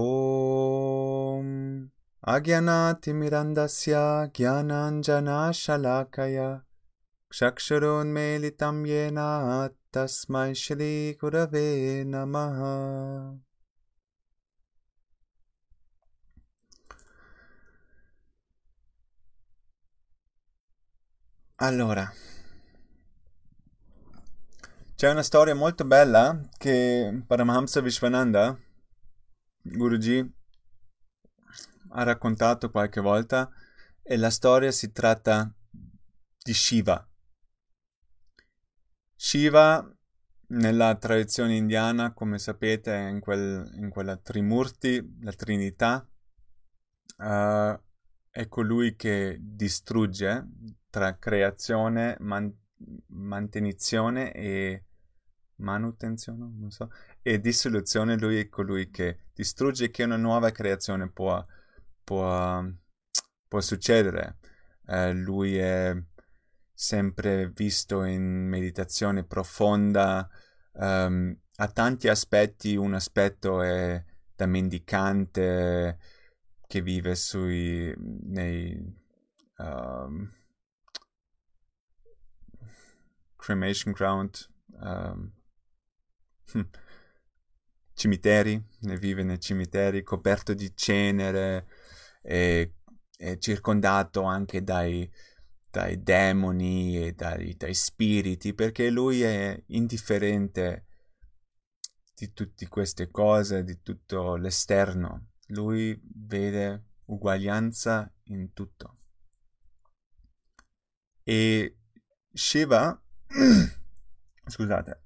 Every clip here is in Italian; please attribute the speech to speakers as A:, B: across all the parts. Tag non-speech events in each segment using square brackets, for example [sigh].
A: ॐ अज्ञानातिमिरन्दस्य ज्ञानाञ्जनाशलाकया चक्षुरोन्मेलितं येन तस्मै श्रीगुरवे नमः Allora, c'è una storia molto bella che Paramahamsa Vishwananda, Guruji, ha raccontato qualche volta e la storia si tratta di Shiva. Shiva, nella tradizione indiana, come sapete, in, quel, in quella Trimurti, la Trinità, uh, è colui che distrugge tra creazione, man- mantenizione e manutenzione, non so, e dissoluzione, lui è colui che distrugge che una nuova creazione può, può, può succedere. Eh, lui è sempre visto in meditazione profonda, um, ha tanti aspetti, un aspetto è da mendicante che vive sui, nei, um, cremation ground, um, cimiteri, ne vive nei cimiteri, coperto di cenere, e, è circondato anche dai, dai demoni e dai, dai, spiriti, perché lui è indifferente di tutte queste cose, di tutto l'esterno. Lui vede uguaglianza in tutto. E Shiva [clears throat] scusate,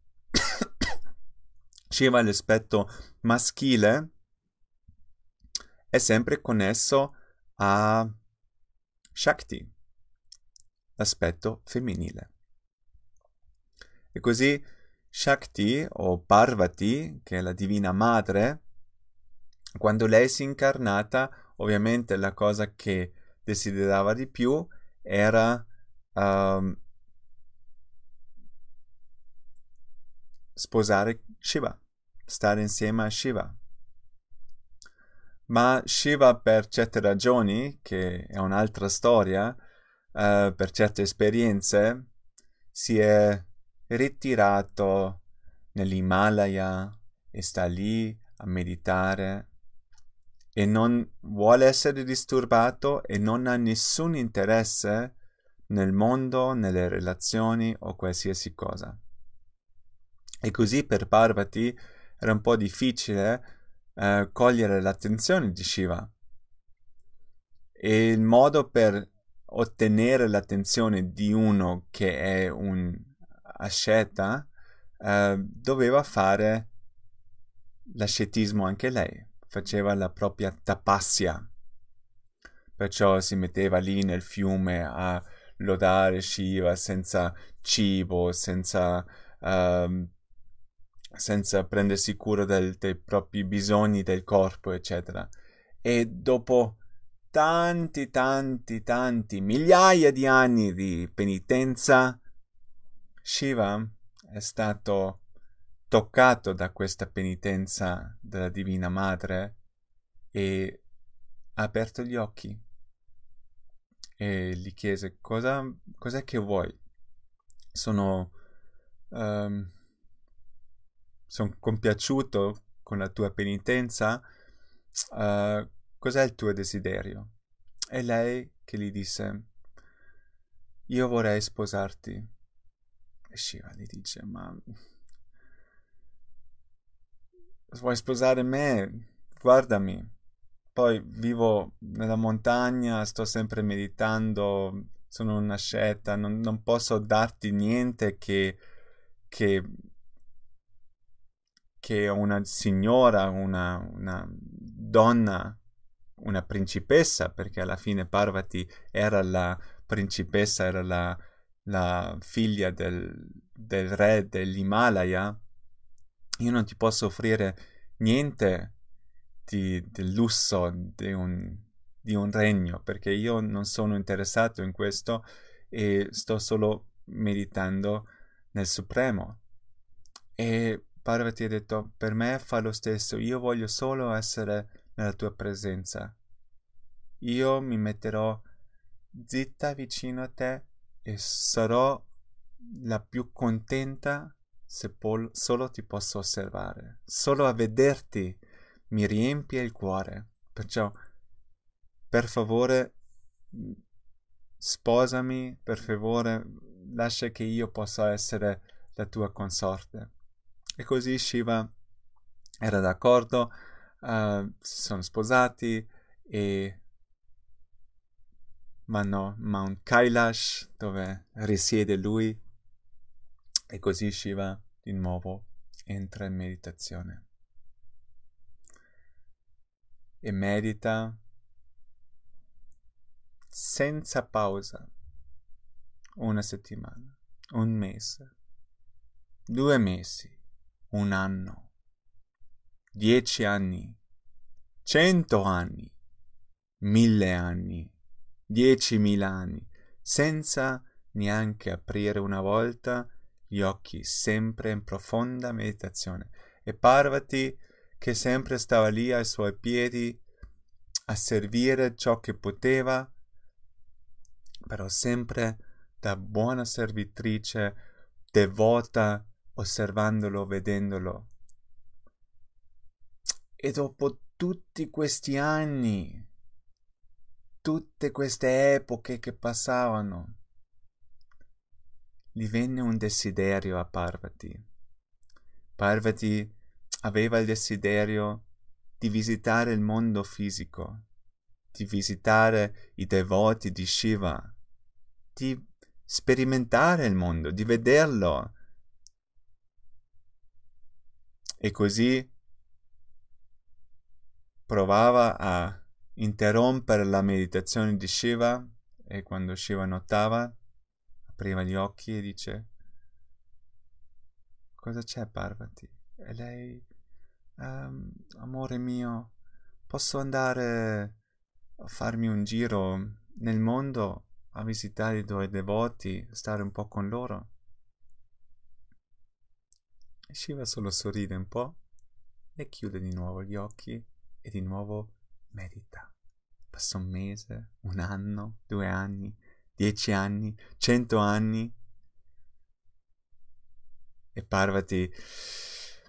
A: Shiva, l'aspetto maschile, è sempre connesso a Shakti, l'aspetto femminile. E così Shakti o Parvati, che è la divina madre, quando lei si è incarnata, ovviamente la cosa che desiderava di più era um, sposare Shiva, stare insieme a Shiva. Ma Shiva per certe ragioni, che è un'altra storia, uh, per certe esperienze, si è ritirato nell'Himalaya e sta lì a meditare e non vuole essere disturbato e non ha nessun interesse nel mondo, nelle relazioni o qualsiasi cosa. E così per Parvati era un po' difficile eh, cogliere l'attenzione di Shiva. E il modo per ottenere l'attenzione di uno che è un asceta eh, doveva fare l'ascetismo anche lei, faceva la propria tapassia. Perciò si metteva lì nel fiume a lodare Shiva senza cibo, senza uh, senza prendersi cura del, dei propri bisogni del corpo, eccetera. E dopo tanti, tanti, tanti, migliaia di anni di penitenza, Shiva è stato toccato da questa penitenza della Divina Madre e ha aperto gli occhi e gli chiese cosa, cos'è che vuoi. Sono um, sono compiaciuto con la tua penitenza, uh, cos'è il tuo desiderio? E lei che gli disse, io vorrei sposarti. E Shiva gli dice, ma vuoi sposare me? Guardami. Poi vivo nella montagna, sto sempre meditando, sono una scelta, non, non posso darti niente che, che che una signora, una, una donna, una principessa, perché alla fine Parvati era la principessa, era la, la figlia del, del re dell'Himalaya, io non ti posso offrire niente di, del lusso di un, di un regno, perché io non sono interessato in questo e sto solo meditando nel Supremo. E Parvati ha detto, per me fa lo stesso, io voglio solo essere nella tua presenza. Io mi metterò zitta vicino a te e sarò la più contenta se pol- solo ti posso osservare. Solo a vederti mi riempie il cuore. Perciò, per favore, sposami, per favore, lascia che io possa essere la tua consorte. E così Shiva era d'accordo, uh, si sono sposati e vanno Mount Kailash dove risiede lui e così Shiva di nuovo entra in meditazione. E medita senza pausa una settimana, un mese, due mesi, un anno, dieci anni, cento anni, mille anni, diecimila anni, senza neanche aprire una volta gli occhi, sempre in profonda meditazione. E Parvati, che sempre stava lì ai suoi piedi a servire ciò che poteva, però sempre da buona servitrice, devota, osservandolo, vedendolo. E dopo tutti questi anni, tutte queste epoche che passavano, gli venne un desiderio a Parvati. Parvati aveva il desiderio di visitare il mondo fisico, di visitare i devoti di Shiva, di sperimentare il mondo, di vederlo. E così provava a interrompere la meditazione di Shiva e quando Shiva notava apriva gli occhi e dice cosa c'è Parvati? E lei um, amore mio posso andare a farmi un giro nel mondo a visitare i tuoi devoti stare un po' con loro Shiva solo sorride un po' e chiude di nuovo gli occhi e di nuovo medita passa un mese un anno due anni dieci anni, cento anni. E Parvati,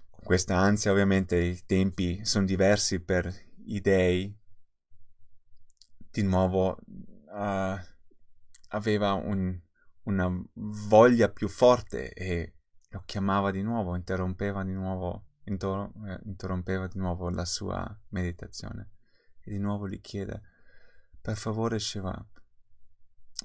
A: con questa ansia ovviamente i tempi sono diversi per i dei, di nuovo uh, aveva un, una voglia più forte e lo chiamava di nuovo, interrompeva di nuovo, intor- eh, interrompeva di nuovo la sua meditazione e di nuovo gli chiede per favore Shiva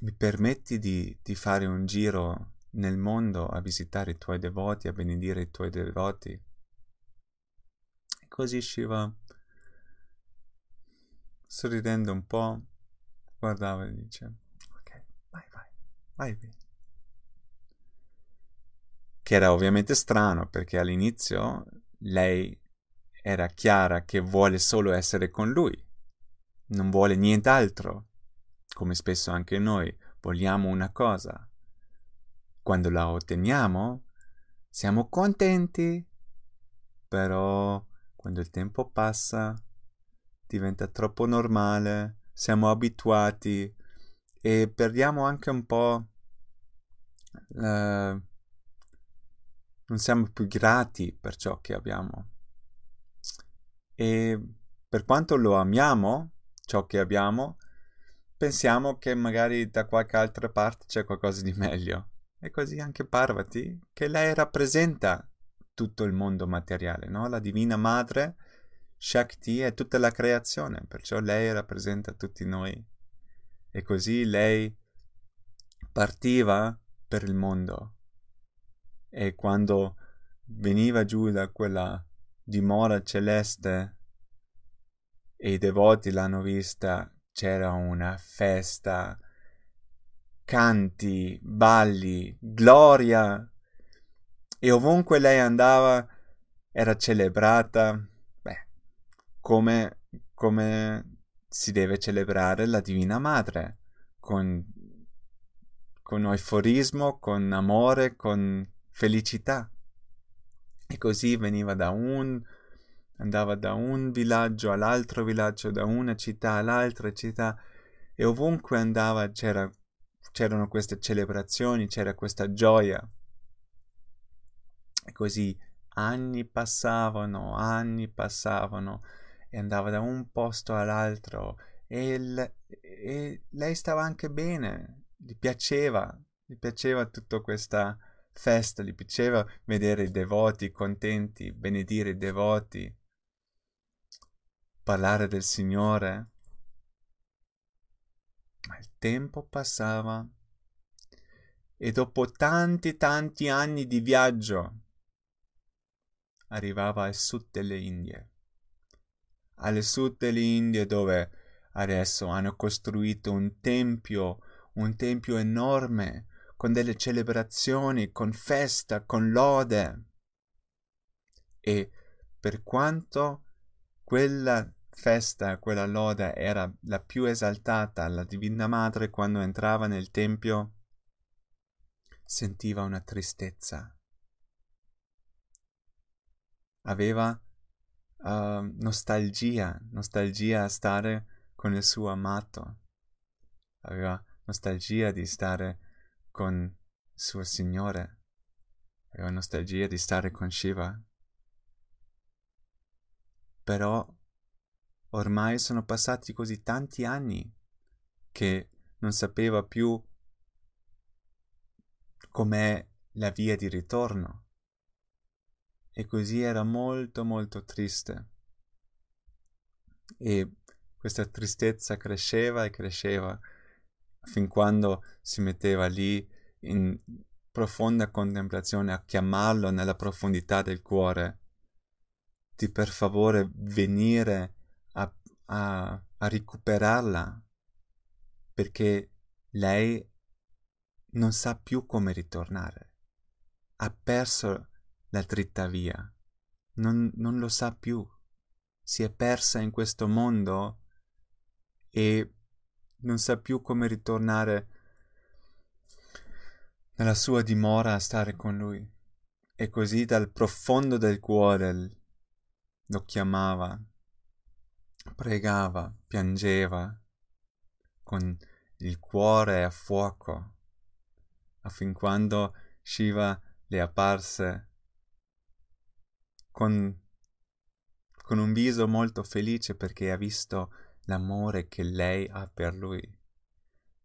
A: mi permetti di, di fare un giro nel mondo a visitare i tuoi devoti, a benedire i tuoi devoti. E così Shiva, sorridendo un po', guardava e dice, ok, vai, vai, vai via. Che era ovviamente strano perché all'inizio lei era chiara che vuole solo essere con lui, non vuole nient'altro come spesso anche noi vogliamo una cosa. Quando la otteniamo, siamo contenti, però quando il tempo passa, diventa troppo normale, siamo abituati e perdiamo anche un po'... Uh, non siamo più grati per ciò che abbiamo. E per quanto lo amiamo, ciò che abbiamo, pensiamo che magari da qualche altra parte c'è qualcosa di meglio. E così anche Parvati, che lei rappresenta tutto il mondo materiale, no? La Divina Madre, Shakti è tutta la creazione, perciò lei rappresenta tutti noi. E così lei partiva per il mondo. E quando veniva giù da quella dimora celeste e i devoti l'hanno vista c'era una festa, canti, balli, gloria e ovunque lei andava era celebrata, beh, come, come si deve celebrare la Divina Madre, con, con euforismo, con amore, con felicità. E così veniva da un andava da un villaggio all'altro villaggio, da una città all'altra città e ovunque andava c'era, c'erano queste celebrazioni, c'era questa gioia. E così anni passavano, anni passavano e andava da un posto all'altro e, l- e lei stava anche bene, gli piaceva, gli piaceva tutta questa festa, gli piaceva vedere i devoti contenti, benedire i devoti, parlare del Signore. Ma il tempo passava e dopo tanti tanti anni di viaggio arrivava al sud delle Indie. Al sud delle Indie dove adesso hanno costruito un tempio, un tempio enorme, con delle celebrazioni, con festa, con lode. E per quanto quella festa, quella lode era la più esaltata alla Divina Madre quando entrava nel Tempio, sentiva una tristezza. Aveva uh, nostalgia, nostalgia a stare con il suo amato. Aveva nostalgia di stare con suo Signore. Aveva nostalgia di stare con Shiva. Però ormai sono passati così tanti anni che non sapeva più com'è la via di ritorno. E così era molto molto triste. E questa tristezza cresceva e cresceva fin quando si metteva lì in profonda contemplazione a chiamarlo nella profondità del cuore di per favore venire a, a, a recuperarla perché lei non sa più come ritornare. Ha perso la dritta via. Non, non lo sa più. Si è persa in questo mondo e non sa più come ritornare nella sua dimora a stare con lui. E così dal profondo del cuore lo chiamava, pregava, piangeva, con il cuore a fuoco, affin quando Shiva le apparse con, con un viso molto felice perché ha visto l'amore che lei ha per lui,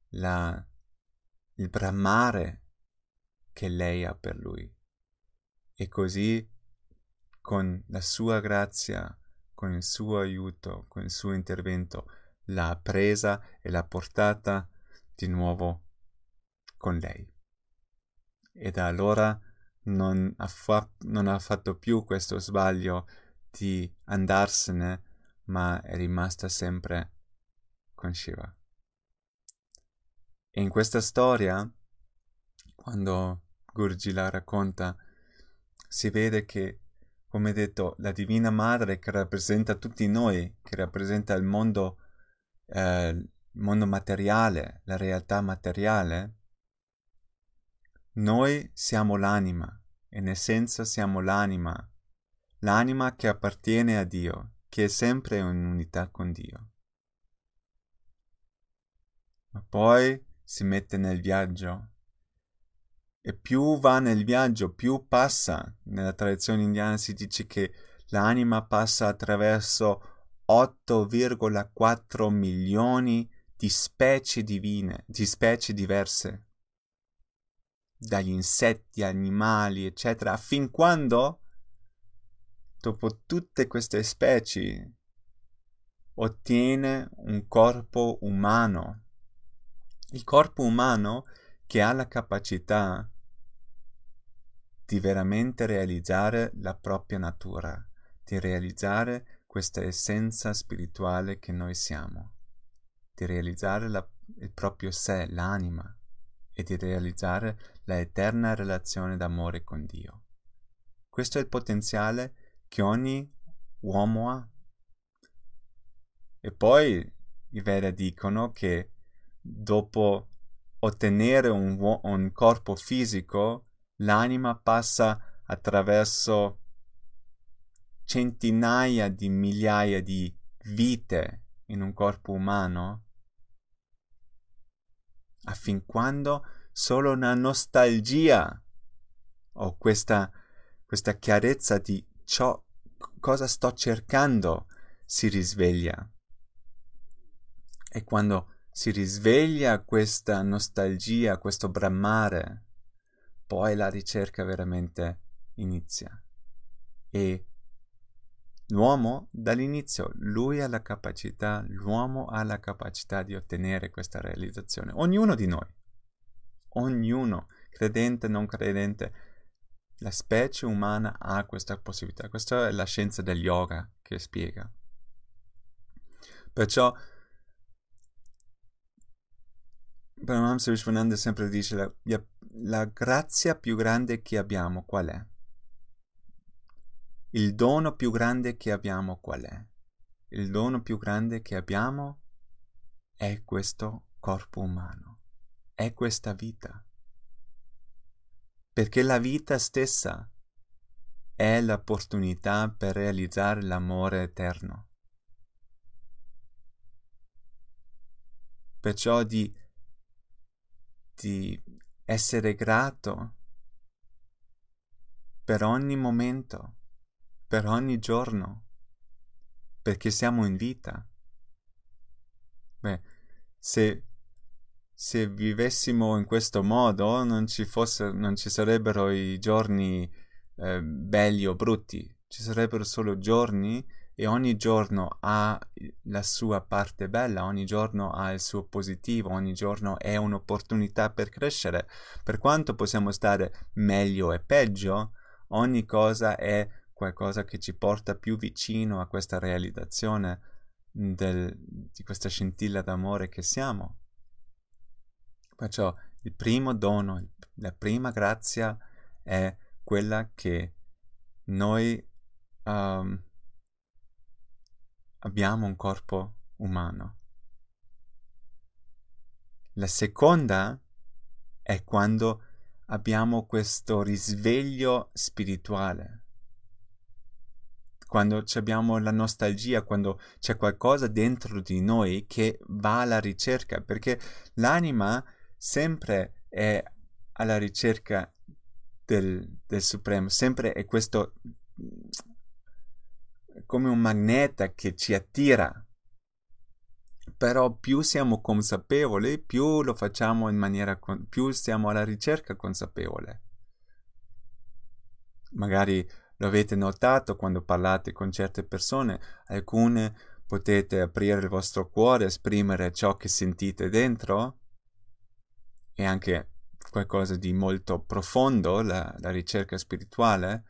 A: la, il bramare che lei ha per lui. E così con la sua grazia, con il suo aiuto, con il suo intervento, l'ha presa e l'ha portata di nuovo con lei. E da allora non ha, fa- non ha fatto più questo sbaglio di andarsene, ma è rimasta sempre con Shiva. E in questa storia, quando Gurji la racconta, si vede che come detto, la Divina Madre che rappresenta tutti noi, che rappresenta il mondo, eh, il mondo materiale, la realtà materiale, noi siamo l'anima, in essenza siamo l'anima, l'anima che appartiene a Dio, che è sempre in unità con Dio. Ma poi si mette nel viaggio e più va nel viaggio, più passa. Nella tradizione indiana si dice che l'anima passa attraverso 8,4 milioni di specie divine, di specie diverse, dagli insetti, animali, eccetera, fin quando, dopo tutte queste specie, ottiene un corpo umano. Il corpo umano che ha la capacità di veramente realizzare la propria natura, di realizzare questa essenza spirituale che noi siamo, di realizzare la, il proprio sé, l'anima, e di realizzare la eterna relazione d'amore con Dio. Questo è il potenziale che ogni uomo ha. E poi i Veda dicono che dopo ottenere un, un corpo fisico l'anima passa attraverso centinaia di migliaia di vite in un corpo umano, affin quando solo una nostalgia o questa, questa chiarezza di ciò cosa sto cercando si risveglia. E quando si risveglia questa nostalgia, questo bramare, poi la ricerca veramente inizia. E l'uomo dall'inizio, lui ha la capacità, l'uomo ha la capacità di ottenere questa realizzazione. Ognuno di noi, ognuno, credente, non credente, la specie umana ha questa possibilità. Questa è la scienza del yoga che spiega. Perciò Paramahamsa Vishwananda sempre dice la, la grazia più grande che abbiamo qual è? Il dono più grande che abbiamo qual è? Il dono più grande che abbiamo è questo corpo umano, è questa vita. Perché la vita stessa è l'opportunità per realizzare l'amore eterno. Perciò di di essere grato per ogni momento, per ogni giorno, perché siamo in vita. Beh, se, se vivessimo in questo modo non ci, fosse, non ci sarebbero i giorni eh, belli o brutti, ci sarebbero solo giorni e ogni giorno ha la sua parte bella, ogni giorno ha il suo positivo, ogni giorno è un'opportunità per crescere. Per quanto possiamo stare meglio e peggio, ogni cosa è qualcosa che ci porta più vicino a questa realizzazione del, di questa scintilla d'amore che siamo. Perciò il primo dono, la prima grazia è quella che noi um, abbiamo un corpo umano. La seconda è quando abbiamo questo risveglio spirituale, quando abbiamo la nostalgia, quando c'è qualcosa dentro di noi che va alla ricerca, perché l'anima sempre è alla ricerca del, del Supremo, sempre è questo come un magneta che ci attira. Però più siamo consapevoli, più lo facciamo in maniera, con- più siamo alla ricerca consapevole. Magari lo avete notato quando parlate con certe persone, alcune potete aprire il vostro cuore, esprimere ciò che sentite dentro e anche qualcosa di molto profondo, la, la ricerca spirituale,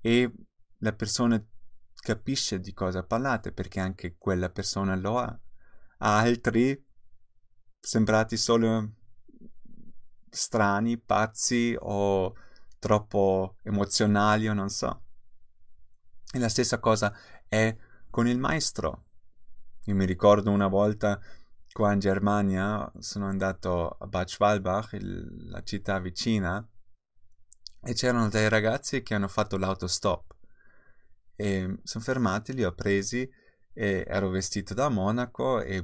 A: e la persona capisce di cosa parlate perché anche quella persona lo ha. A altri sembrati solo strani, pazzi o troppo emozionali o non so. E la stessa cosa è con il maestro. Io mi ricordo una volta qua in Germania sono andato a Bad Schwalbach, il, la città vicina, e c'erano dei ragazzi che hanno fatto l'autostop e sono fermati, li ho presi e ero vestito da monaco e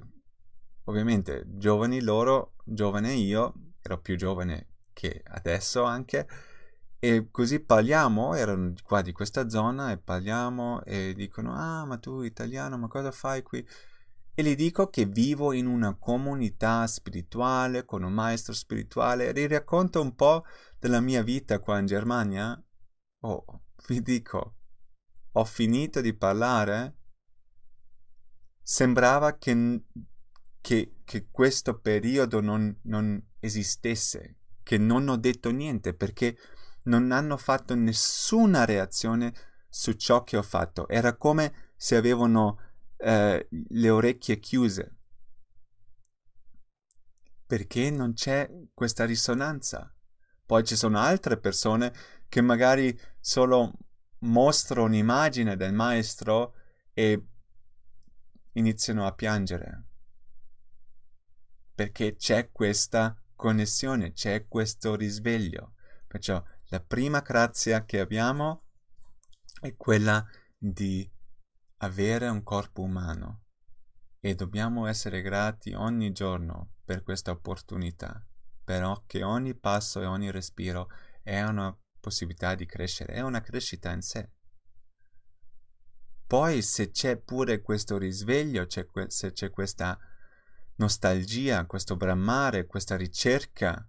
A: ovviamente giovani loro, giovane io, ero più giovane che adesso anche e così parliamo, erano qua di questa zona e parliamo e dicono ah ma tu italiano ma cosa fai qui? E gli dico che vivo in una comunità spirituale con un maestro spirituale, vi racconto un po' della mia vita qua in Germania. Oh, vi dico, ho finito di parlare, sembrava che, che, che questo periodo non, non esistesse, che non ho detto niente perché non hanno fatto nessuna reazione su ciò che ho fatto. Era come se avevano eh, le orecchie chiuse. Perché non c'è questa risonanza. Poi ci sono altre persone che magari solo mostro un'immagine del maestro e iniziano a piangere. Perché c'è questa connessione, c'è questo risveglio. Perciò la prima grazia che abbiamo è quella di avere un corpo umano e dobbiamo essere grati ogni giorno per questa opportunità, però che ogni passo e ogni respiro è una possibilità di crescere, è una crescita in sé. Poi se c'è pure questo risveglio, c'è que- se c'è questa nostalgia, questo bramare, questa ricerca,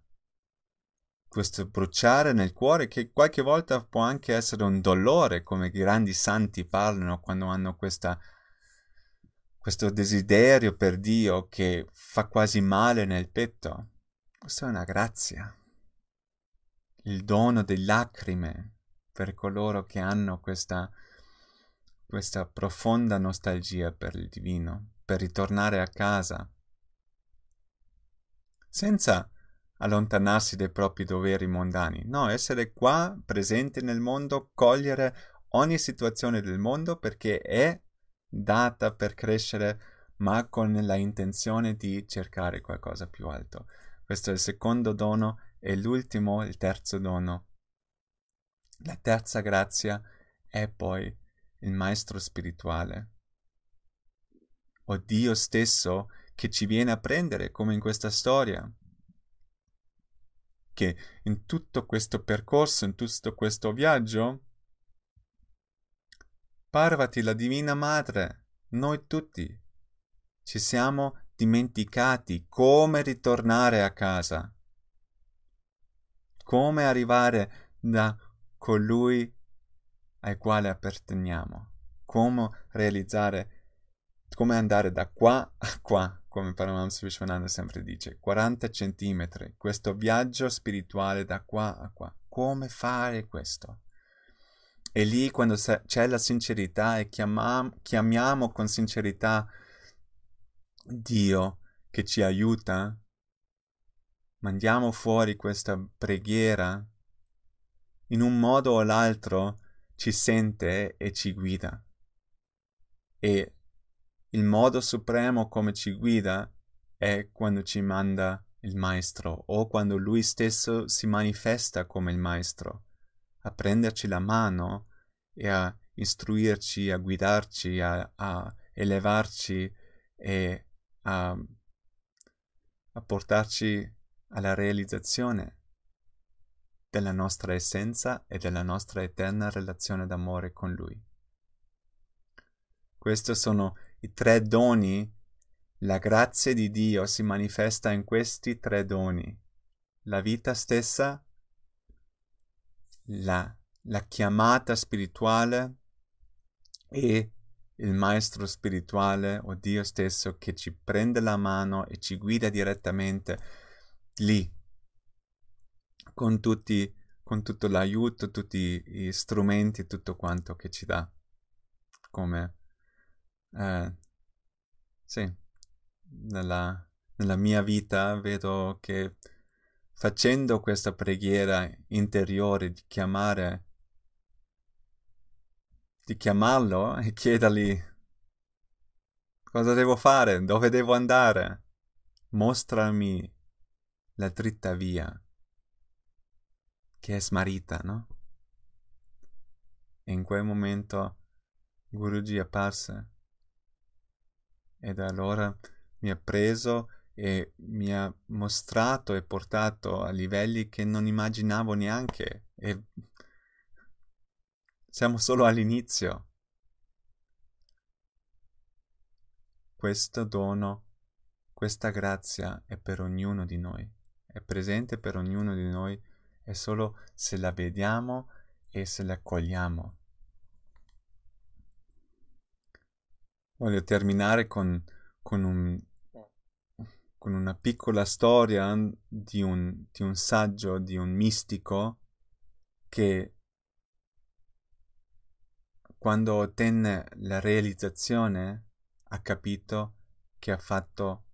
A: questo bruciare nel cuore che qualche volta può anche essere un dolore, come i grandi santi parlano quando hanno questa, questo desiderio per Dio che fa quasi male nel petto. Questa è una grazia, il dono di lacrime per coloro che hanno questa questa profonda nostalgia per il divino, per ritornare a casa, senza allontanarsi dai propri doveri mondani. No, essere qua, presente nel mondo, cogliere ogni situazione del mondo perché è data per crescere, ma con la intenzione di cercare qualcosa più alto. Questo è il secondo dono e l'ultimo, il terzo dono. La terza grazia è poi il maestro spirituale. O Dio stesso che ci viene a prendere come in questa storia. Che in tutto questo percorso, in tutto questo viaggio, Parvati, la Divina Madre, noi tutti ci siamo dimenticati come ritornare a casa, come arrivare da colui al quale apparteniamo, come realizzare, come andare da qua a qua, come Paramahamsa Vishwananda sempre dice, 40 centimetri, questo viaggio spirituale da qua a qua, come fare questo? E lì quando c'è la sincerità e chiamiamo, chiamiamo con sincerità Dio che ci aiuta, mandiamo fuori questa preghiera, in un modo o l'altro ci sente e ci guida. E il modo supremo come ci guida è quando ci manda il maestro o quando lui stesso si manifesta come il maestro, a prenderci la mano e a istruirci, a guidarci, a, a elevarci e a, a portarci alla realizzazione della nostra essenza e della nostra eterna relazione d'amore con Lui. Questi sono i tre doni. La grazia di Dio si manifesta in questi tre doni. La vita stessa, la, la chiamata spirituale e il maestro spirituale o Dio stesso che ci prende la mano e ci guida direttamente lì con, tutti, con tutto l'aiuto, tutti gli strumenti, tutto quanto che ci dà. Come, eh, sì, nella, nella mia vita vedo che facendo questa preghiera interiore di chiamare, di chiamarlo [laughs] e chiedergli cosa devo fare, dove devo andare, mostrami la dritta via che è smarrita, no? E in quel momento Guruji apparse e da allora mi ha preso e mi ha mostrato e portato a livelli che non immaginavo neanche e siamo solo all'inizio. Questo dono, questa grazia è per ognuno di noi, è presente per ognuno di noi è solo se la vediamo e se la accogliamo. Voglio terminare con, con, un, con una piccola storia di un, di un saggio, di un mistico che quando ottenne la realizzazione ha capito che ha fatto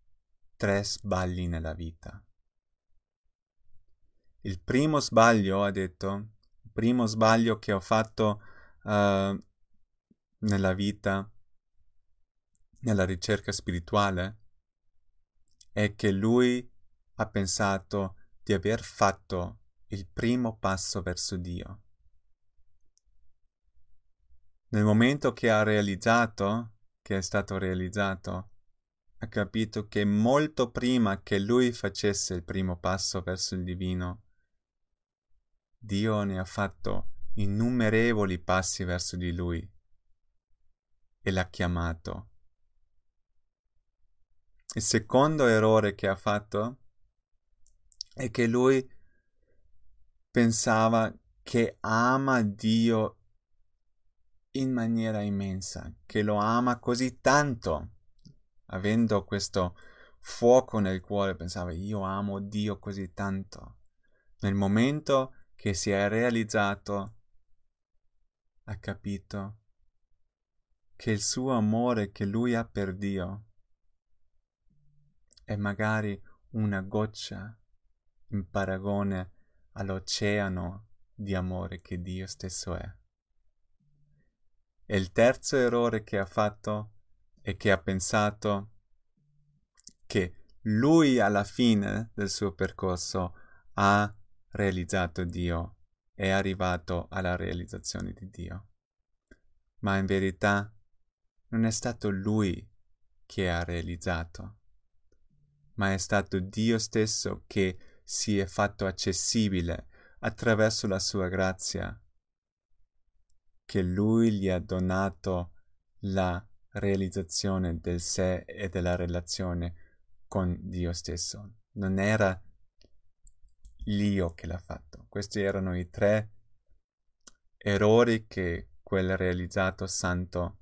A: tre sbagli nella vita. Il primo sbaglio, ha detto, il primo sbaglio che ho fatto uh, nella vita, nella ricerca spirituale, è che lui ha pensato di aver fatto il primo passo verso Dio. nel momento che ha realizzato, che è stato realizzato, ha capito che molto prima che lui facesse il primo passo verso il divino, Dio ne ha fatto innumerevoli passi verso di lui e l'ha chiamato. Il secondo errore che ha fatto è che lui pensava che ama Dio in maniera immensa, che lo ama così tanto, avendo questo fuoco nel cuore, pensava io amo Dio così tanto. Nel momento che si è realizzato, ha capito che il suo amore che lui ha per Dio è magari una goccia in paragone all'oceano di amore che Dio stesso è. E il terzo errore che ha fatto è che ha pensato che lui alla fine del suo percorso ha realizzato Dio, è arrivato alla realizzazione di Dio. Ma in verità non è stato lui che ha realizzato, ma è stato Dio stesso che si è fatto accessibile attraverso la sua grazia, che lui gli ha donato la realizzazione del sé e della relazione con Dio stesso. Non era l'io che l'ha fatto. Questi erano i tre errori che quel realizzato santo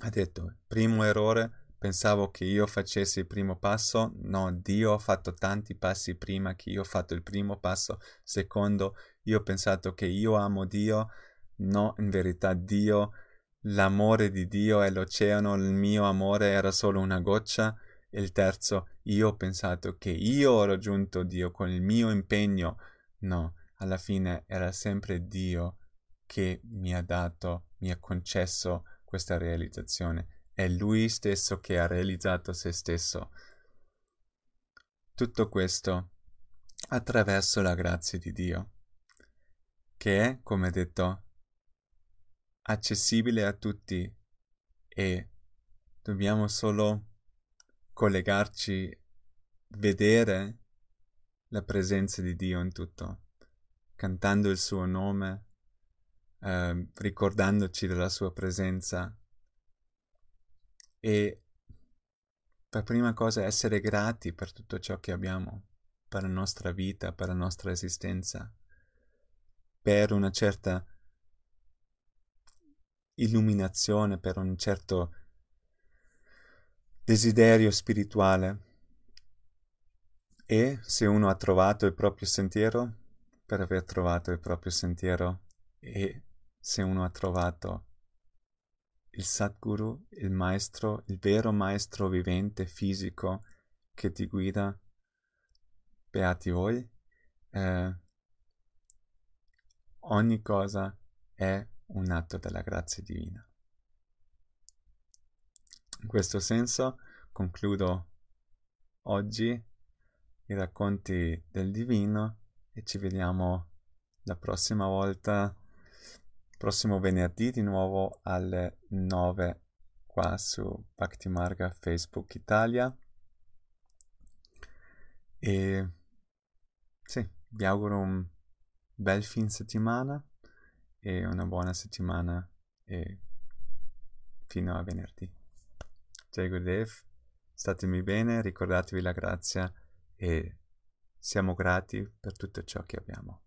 A: ha detto. Primo errore, pensavo che io facessi il primo passo, no, Dio ha fatto tanti passi prima che io ho fatto il primo passo. Secondo, io ho pensato che io amo Dio, no, in verità Dio, l'amore di Dio è l'oceano, il mio amore era solo una goccia. E il terzo, io ho pensato che io ho raggiunto Dio con il mio impegno. No, alla fine era sempre Dio che mi ha dato, mi ha concesso questa realizzazione. È Lui stesso che ha realizzato se stesso. Tutto questo attraverso la grazia di Dio, che è, come detto, accessibile a tutti e dobbiamo solo collegarci, vedere la presenza di Dio in tutto, cantando il suo nome, eh, ricordandoci della sua presenza e per prima cosa essere grati per tutto ciò che abbiamo, per la nostra vita, per la nostra esistenza, per una certa illuminazione, per un certo desiderio spirituale. E se uno ha trovato il proprio sentiero, per aver trovato il proprio sentiero, e se uno ha trovato il Sadguru, il maestro, il vero maestro vivente fisico che ti guida, beati voi, eh, ogni cosa è un atto della grazia divina. In questo senso concludo oggi i racconti del divino e ci vediamo la prossima volta, prossimo venerdì di nuovo alle 9 qua su Bhakti Marga Facebook Italia. E sì, vi auguro un bel fin settimana e una buona settimana e fino a venerdì. Jai Gurudev, statemi bene, ricordatevi la grazia e siamo grati per tutto ciò che abbiamo.